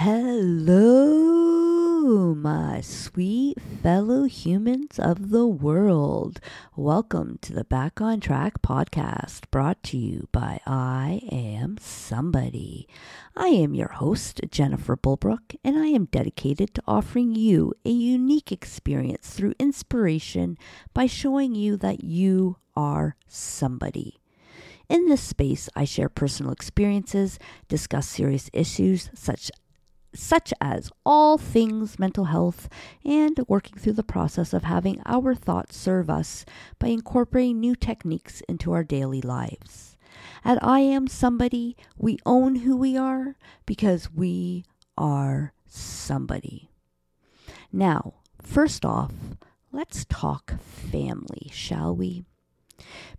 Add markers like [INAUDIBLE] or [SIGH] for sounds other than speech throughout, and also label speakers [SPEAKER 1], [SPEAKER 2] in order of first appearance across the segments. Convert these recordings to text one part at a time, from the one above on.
[SPEAKER 1] Hello, my sweet fellow humans of the world. Welcome to the Back on Track podcast brought to you by I Am Somebody. I am your host, Jennifer Bulbrook, and I am dedicated to offering you a unique experience through inspiration by showing you that you are somebody. In this space, I share personal experiences, discuss serious issues such such as all things mental health and working through the process of having our thoughts serve us by incorporating new techniques into our daily lives. At I Am Somebody, we own who we are because we are somebody. Now, first off, let's talk family, shall we?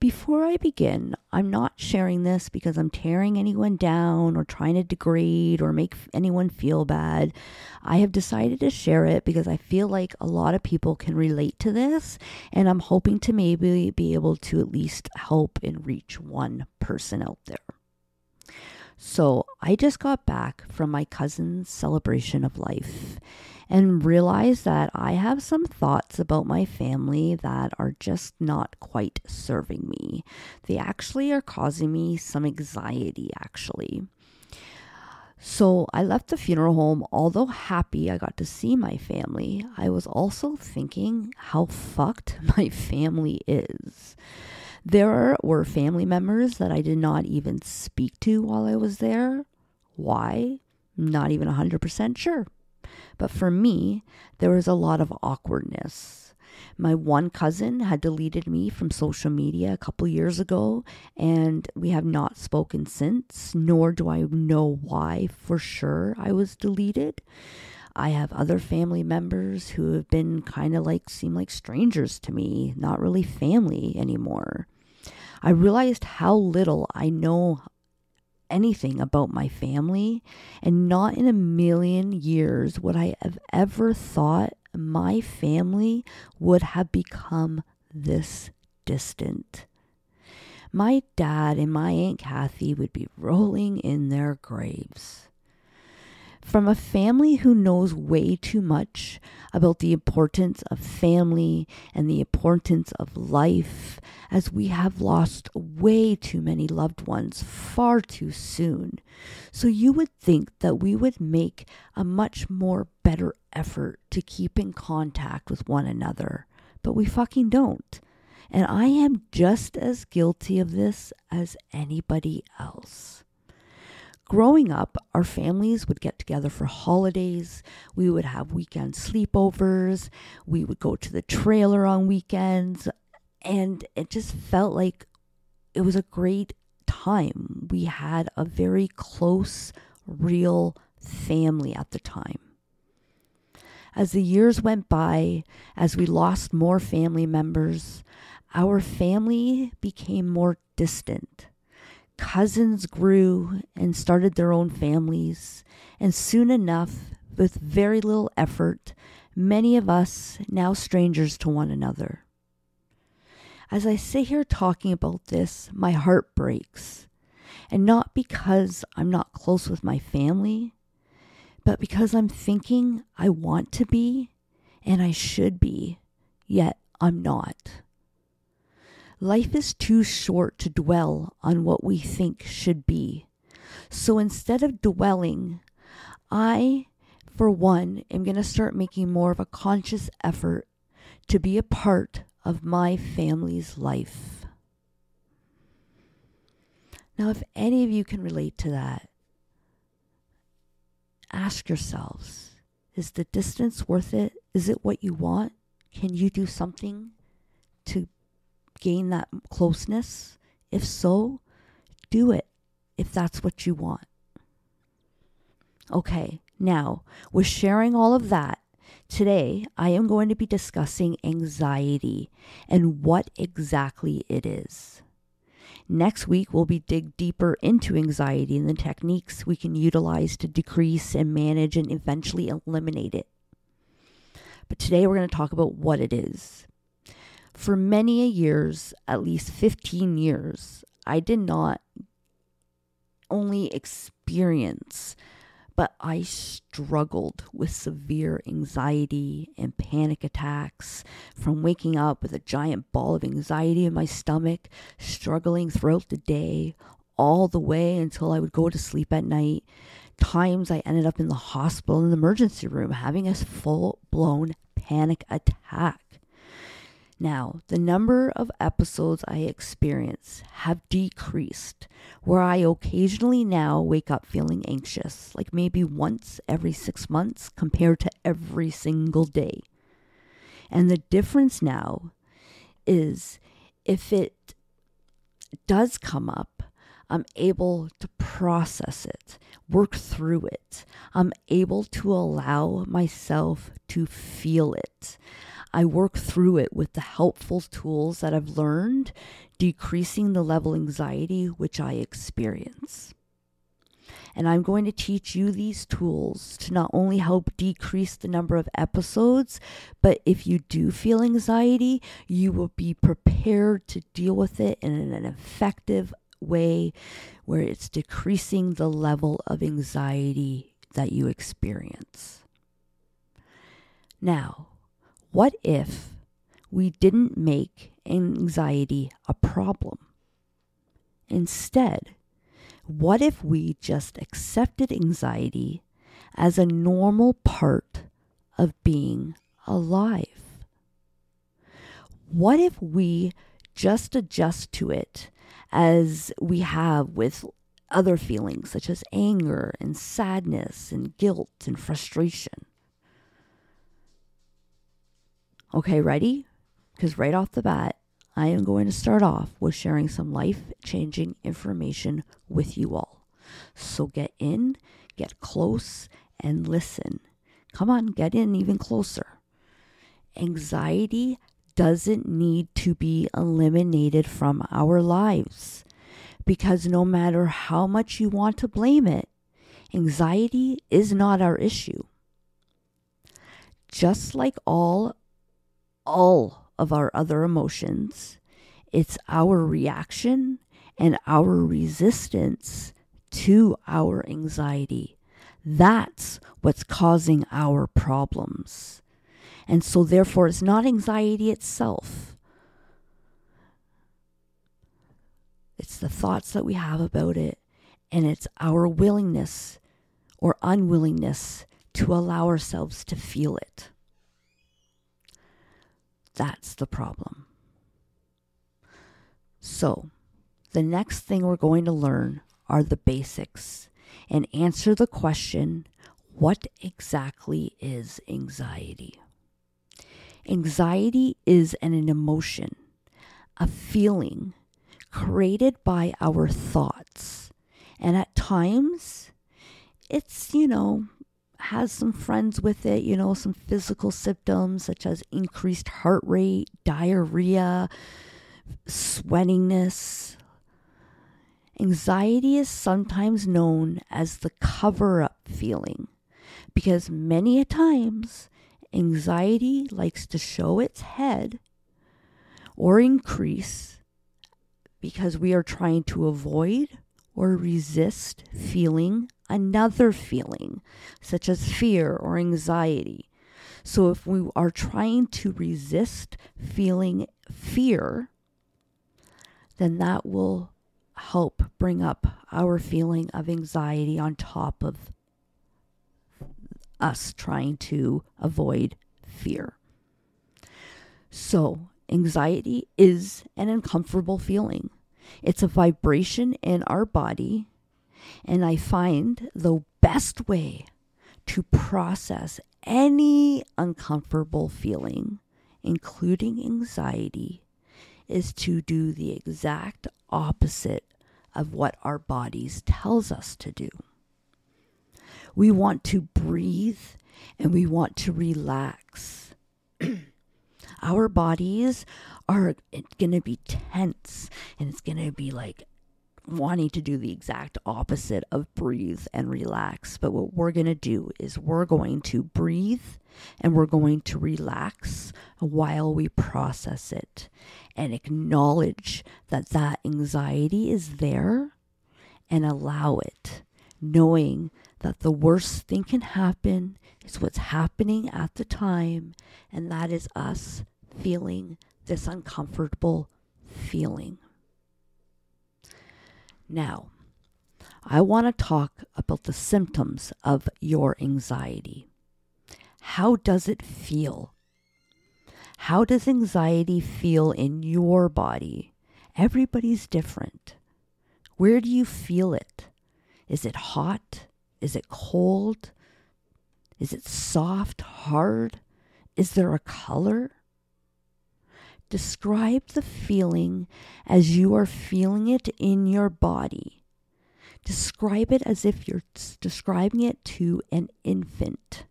[SPEAKER 1] Before I begin, I'm not sharing this because I'm tearing anyone down or trying to degrade or make anyone feel bad. I have decided to share it because I feel like a lot of people can relate to this, and I'm hoping to maybe be able to at least help and reach one person out there. So, I just got back from my cousin's celebration of life and realize that I have some thoughts about my family that are just not quite serving me. They actually are causing me some anxiety, actually. So I left the funeral home. Although happy I got to see my family, I was also thinking how fucked [LAUGHS] my family is. There were family members that I did not even speak to while I was there. Why? Not even 100% sure. But for me, there was a lot of awkwardness. My one cousin had deleted me from social media a couple years ago, and we have not spoken since, nor do I know why for sure I was deleted. I have other family members who have been kind of like, seem like strangers to me, not really family anymore. I realized how little I know anything about my family, and not in a million years would I have ever thought my family would have become this distant. My dad and my Aunt Kathy would be rolling in their graves from a family who knows way too much about the importance of family and the importance of life, as we have lost way too many loved ones far too soon. So you would think that we would make a much more better effort to keep in contact with one another, but we fucking don't. And I am just as guilty of this as anybody else. Growing up, our families would get together for holidays. We would have weekend sleepovers. We would go to the trailer on weekends. And it just felt like it was a great time. We had a very close, real family at the time. As the years went by, as we lost more family members, our family became more distant cousins grew and started their own families, and soon enough, with very little effort, many of us now strangers to one another. As I sit here talking about this, my heart breaks. And not because I'm not close with my family, but because I'm thinking I want to be and I should be, yet I'm not. Life is too short to dwell on what we think should be. So instead of dwelling, I, for one, am going to start making more of a conscious effort to be a part of my family's life. Now, if any of you can relate to that, ask yourselves is the distance worth it? Is it what you want? Can you do something to gain that closeness? If so, do it if that's what you want. Okay, now, with sharing all of that, today I am going to be discussing anxiety and what exactly it is. Next week, we'll be dig deeper into anxiety and the techniques we can utilize to decrease and manage and eventually eliminate it. But today, we're going to talk about what it is. For many a years, at least 15 years, I did not only experience, but I struggled with severe anxiety and panic attacks from waking up with a giant ball of anxiety in my stomach, struggling throughout the day, all the way until I would go to sleep at night. Times I ended up in the hospital in the emergency room having a full blown panic attack. Now, the number of episodes I experience have decreased, where I occasionally now wake up feeling anxious, like maybe once every six months compared to every single day. And the difference now is if it does come up, I'm able to process it, work through it. I'm able to allow myself to feel it. I work through it with the helpful tools that I've learned, decreasing the level anxiety which I experience. And I'm going to teach you these tools to not only help decrease the number of episodes, but if you do feel anxiety, you will be prepared to deal with it in an effective way where it's decreasing the level of anxiety that you experience. Now, what if we didn't make anxiety a problem? Instead, what if we just accepted anxiety as a normal part of being alive? What if we just adjust to it as we have with other feelings such as anger and sadness and guilt and frustration? Okay, ready? Because right off the bat, I am going to start off with sharing some life changing information with you all. So get in, get close, and listen. Come on, get in even closer. Anxiety doesn't need to be eliminated from our lives because no matter how much you want to blame it, anxiety is not our issue. Just like all all of our other emotions. It's our reaction and our resistance to our anxiety. That's what's causing our problems. And so, therefore, it's not anxiety itself. It's the thoughts that we have about it, and it's our willingness or unwillingness to allow ourselves to feel it. That's the problem. So, the next thing we're going to learn are the basics and answer the question what exactly is anxiety? Anxiety is an, an emotion, a feeling created by our thoughts. And at times, it's, you know, has some friends with it, you know, some physical symptoms such as increased heart rate, diarrhea, sweatingness. Anxiety is sometimes known as the cover up feeling because many a times anxiety likes to show its head or increase because we are trying to avoid or resist feeling another feeling, such as fear or anxiety. So, if we are trying to resist feeling fear, then that will help bring up our feeling of anxiety on top of us trying to avoid fear. So, anxiety is an uncomfortable feeling. It's a vibration in our body. And I find the best way to process any uncomfortable feeling, including anxiety, is to do the exact opposite of what our bodies tells us to do. We want to breathe and we want to relax. [CLEARS THROAT] our bodies are going to be tense and it's going to be like wanting to do the exact opposite of breathe and relax. But what we're going to do is we're going to breathe and we're going to relax while we process it and acknowledge that that anxiety is there and allow it, knowing that the worst thing can happen is what's happening at the time, and that is us feeling this uncomfortable feeling. Now, I want to talk about the symptoms of your anxiety. How does it feel? How does anxiety feel in your body? Everybody's different. Where do you feel it? Is it hot? Is it cold? Is it soft, hard? Is there a color? Describe the feeling as you are feeling it in your body. Describe it as if you're describing it to an infant.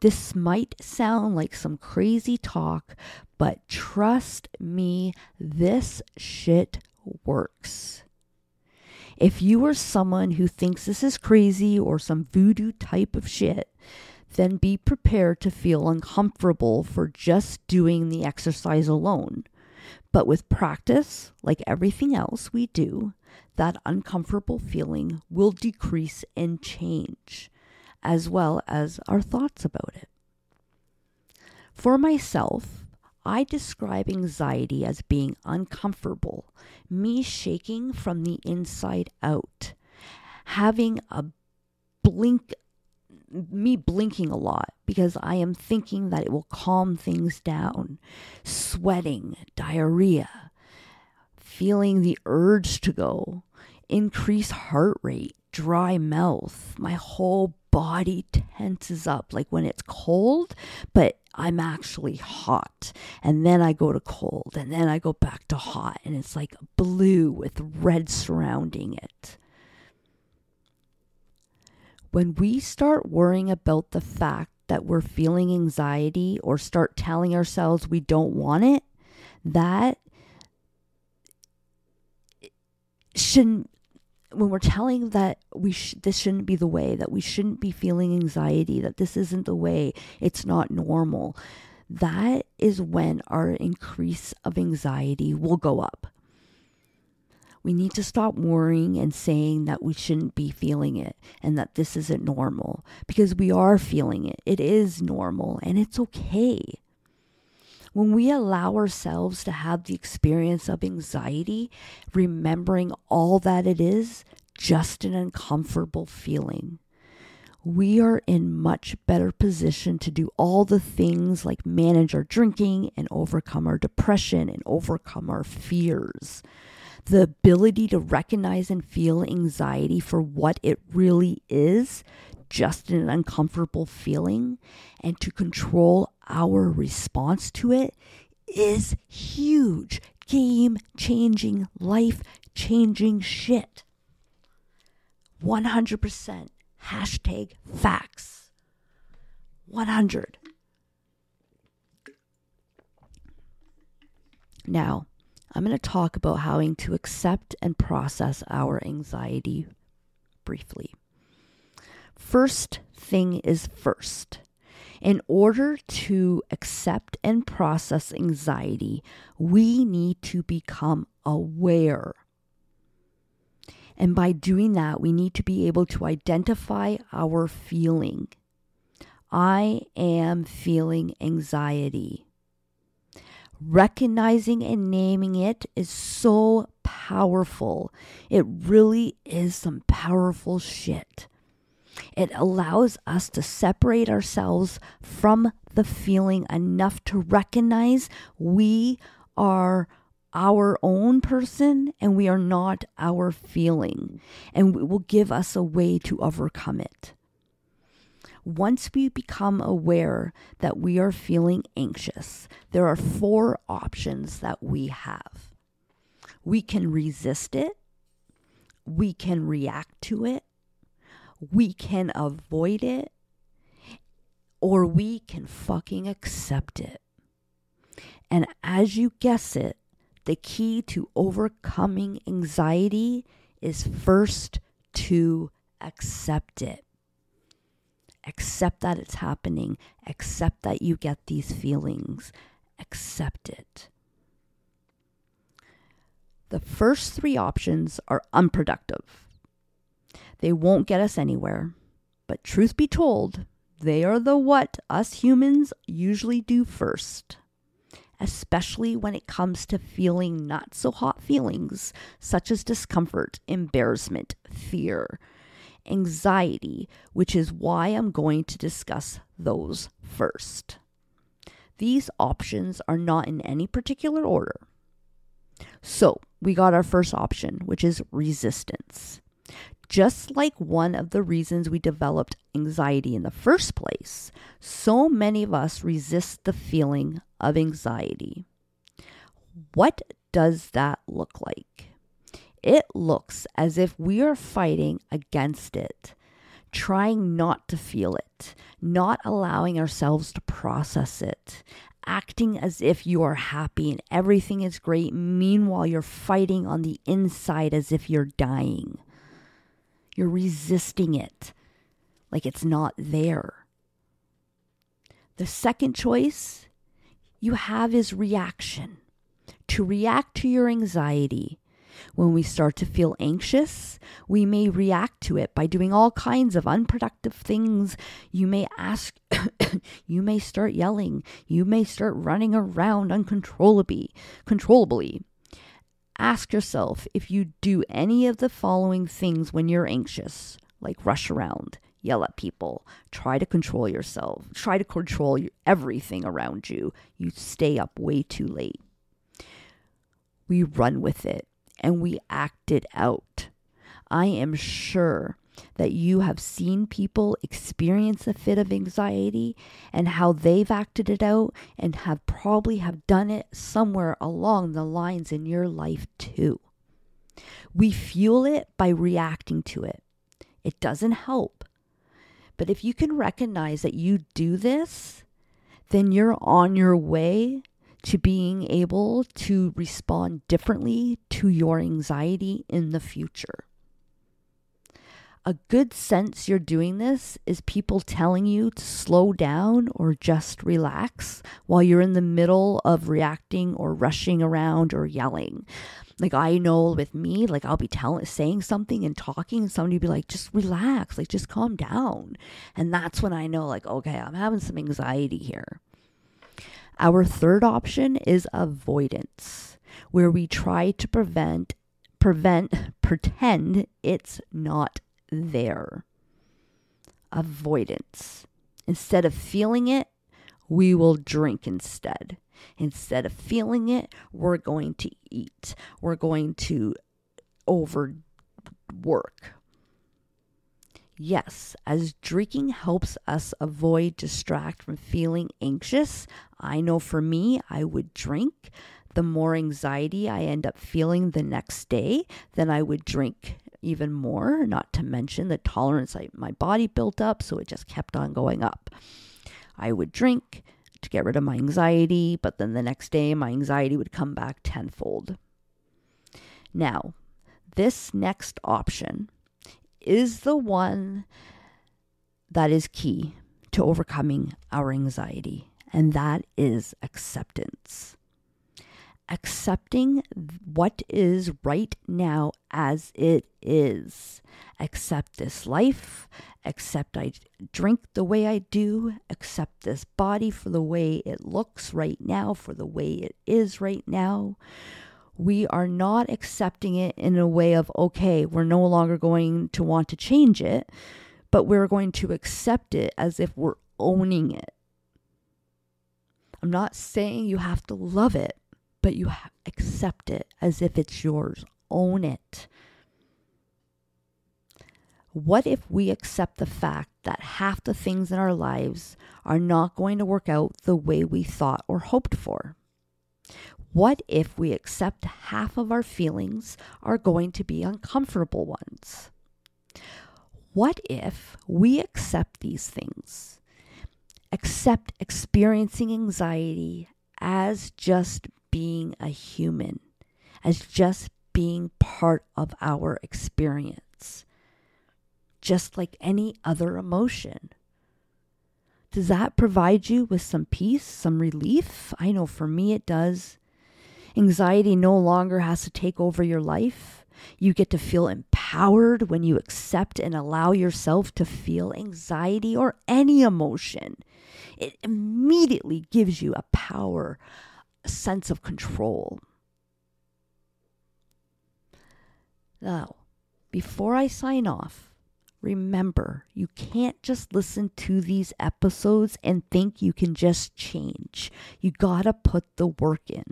[SPEAKER 1] This might sound like some crazy talk, but trust me, this shit works. If you are someone who thinks this is crazy or some voodoo type of shit, then be prepared to feel uncomfortable for just doing the exercise alone. But with practice, like everything else we do, that uncomfortable feeling will decrease and change, as well as our thoughts about it. For myself, I describe anxiety as being uncomfortable, me shaking from the inside out, having a blink, me blinking a lot because I am thinking that it will calm things down, sweating, diarrhea, feeling the urge to go, increased heart rate, dry mouth, my whole body tenses up like when it's cold, but I'm actually hot. And then I go to cold, and then I go back to hot, and it's like blue with red surrounding it. When we start worrying about the fact that we're feeling anxiety or start telling ourselves we don't want it, that shouldn't when we're telling that we sh- this shouldn't be the way, that we shouldn't be feeling anxiety, that this isn't the way, it's not normal, that is when our increase of anxiety will go up. We need to stop worrying and saying that we shouldn't be feeling it and that this isn't normal because we are feeling it. It is normal and it's okay. When we allow ourselves to have the experience of anxiety, remembering all that it is, just an uncomfortable feeling, we are in much better position to do all the things like manage our drinking and overcome our depression and overcome our fears. The ability to recognize and feel anxiety for what it really is, just an uncomfortable feeling, and to control our response to it is huge, game changing, life changing shit. 100%. Hashtag facts. 100. Now, I'm going to talk about how to accept and process our anxiety briefly. First thing is first. In order to accept and process anxiety, we need to become aware. And by doing that, we need to be able to identify our feeling. I am feeling anxiety. Recognizing and naming it is so powerful. It really is some powerful shit. It allows us to separate ourselves from the feeling enough to recognize we are our own person and we are not our feeling, and it will give us a way to overcome it. Once we become aware that we are feeling anxious, there are four options that we have. We can resist it, we can react to it, we can avoid it or we can fucking accept it. And as you guess it, the key to overcoming anxiety is first to accept it. Accept that it's happening. Accept that you get these feelings. Accept it. The first three options are unproductive. They won't get us anywhere. But truth be told, they are the what us humans usually do first, especially when it comes to feeling not so hot feelings such as discomfort, embarrassment, fear, anxiety, which is why I'm going to discuss those first. These options are not in any particular order. So, we got our first option, which is resistance. Just like one of the reasons we developed anxiety in the first place, so many of us resist the feeling of anxiety. What does that look like? It looks as if we are fighting against it, trying not to feel it, not allowing ourselves to process it, acting as if you are happy and everything is great. Meanwhile, you're fighting on the inside as if you're dying. You're resisting it like it's not there. The second choice you have is reaction. To react to your anxiety. When we start to feel anxious, we may react to it by doing all kinds of unproductive things. You may ask, [COUGHS] you may start yelling, you may start running around uncontrollably, controllably. Ask yourself if you do any of the following things when you're anxious, like rush around, yell at people, try to control yourself, try to control everything around you. You stay up way too late. We run with it and we act it out. I am sure that you have seen people experience a fit of anxiety and how they've acted it out and have probably have done it somewhere along the lines in your life too. We fuel it by reacting to it. It doesn't help. But if you can recognize that you do this, then you're on your way to being able to respond differently to your anxiety in the future a good sense you're doing this is people telling you to slow down or just relax while you're in the middle of reacting or rushing around or yelling. Like I know with me, like I'll be telling saying something and talking and somebody be like, just relax, like just calm down. And that's when I know like, okay, I'm having some anxiety here. Our third option is avoidance, where we try to prevent prevent pretend it's not there. Avoidance. Instead of feeling it, we will drink instead. Instead of feeling it, we're going to eat. We're going to overwork. Yes, as drinking helps us avoid, distract from feeling anxious, I know for me, I would drink. The more anxiety I end up feeling the next day, then I would drink even more, not to mention the tolerance I, my body built up, so it just kept on going up. I would drink to get rid of my anxiety, but then the next day my anxiety would come back tenfold. Now, this next option is the one that is key to overcoming our anxiety, and that is acceptance accepting what is right now as it is. Accept this life, accept I drink the way I do, accept this body for the way it looks right now, for the way it is right now. We are not accepting it in a way of, okay, we're no longer going to want to change it, but we're going to accept it as if we're owning it. I'm not saying you have to love it but you accept it as if it's yours. Own it. What if we accept the fact that half the things in our lives are not going to work out the way we thought or hoped for? What if we accept half of our feelings are going to be uncomfortable ones? What if we accept these things? Accept experiencing anxiety as just being a human, as just being part of our experience, just like any other emotion. Does that provide you with some peace, some relief? I know for me it does. Anxiety no longer has to take over your life. You get to feel empowered when you accept and allow yourself to feel anxiety or any emotion. It immediately gives you a power, sense of control. Now, before I sign off, remember you can't just listen to these episodes and think you can just change. You gotta put the work in.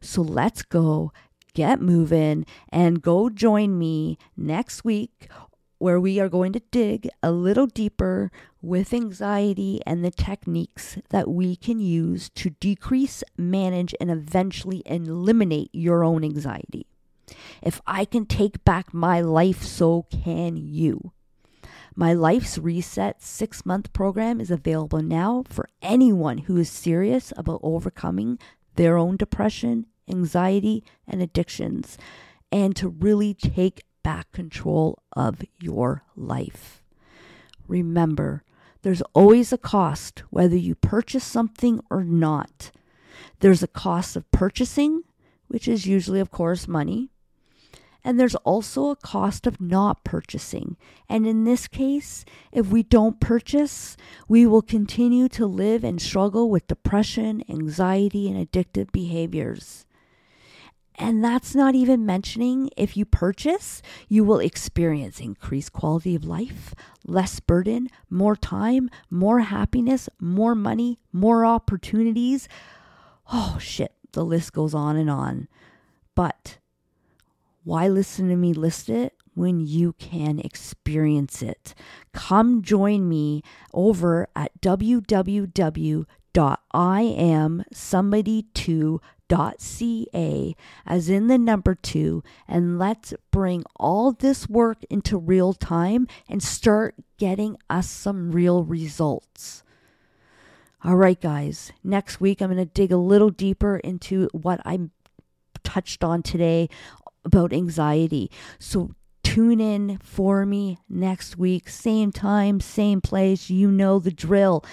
[SPEAKER 1] So let's go, get moving, and go join me next week where we are going to dig a little deeper with anxiety and the techniques that we can use to decrease, manage, and eventually eliminate your own anxiety. If I can take back my life, so can you. My Life's Reset six month program is available now for anyone who is serious about overcoming their own depression, anxiety, and addictions, and to really take back control of your life. Remember, there's always a cost whether you purchase something or not. There's a cost of purchasing, which is usually, of course, money. And there's also a cost of not purchasing. And in this case, if we don't purchase, we will continue to live and struggle with depression, anxiety, and addictive behaviors. And that's not even mentioning if you purchase, you will experience increased quality of life, less burden, more time, more happiness, more money, more opportunities. Oh, shit, the list goes on and on. But why listen to me list it when you can experience it? Come join me over at www.iamsomebody2.ca, as in the number two, and let's bring all this work into real time and start getting us some real results. All right, guys, next week I'm going to dig a little deeper into what I touched on today about anxiety. So tune in for me next week, same time, same place. You know the drill.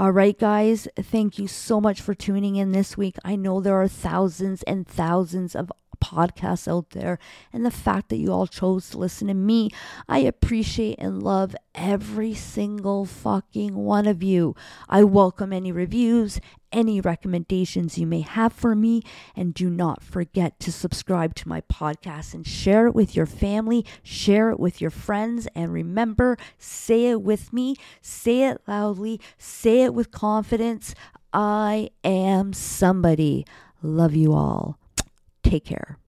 [SPEAKER 1] All right, guys, thank you so much for tuning in this week. I know there are thousands and thousands of podcasts out there. And the fact that you all chose to listen to me, I appreciate and love every single fucking one of you. I welcome any reviews, any recommendations you may have for me, and do not forget to subscribe to my podcast and share it with your family, share it with your friends, and remember, say it with me, say it loudly, say it with confidence. I am somebody. Love you all. Take care.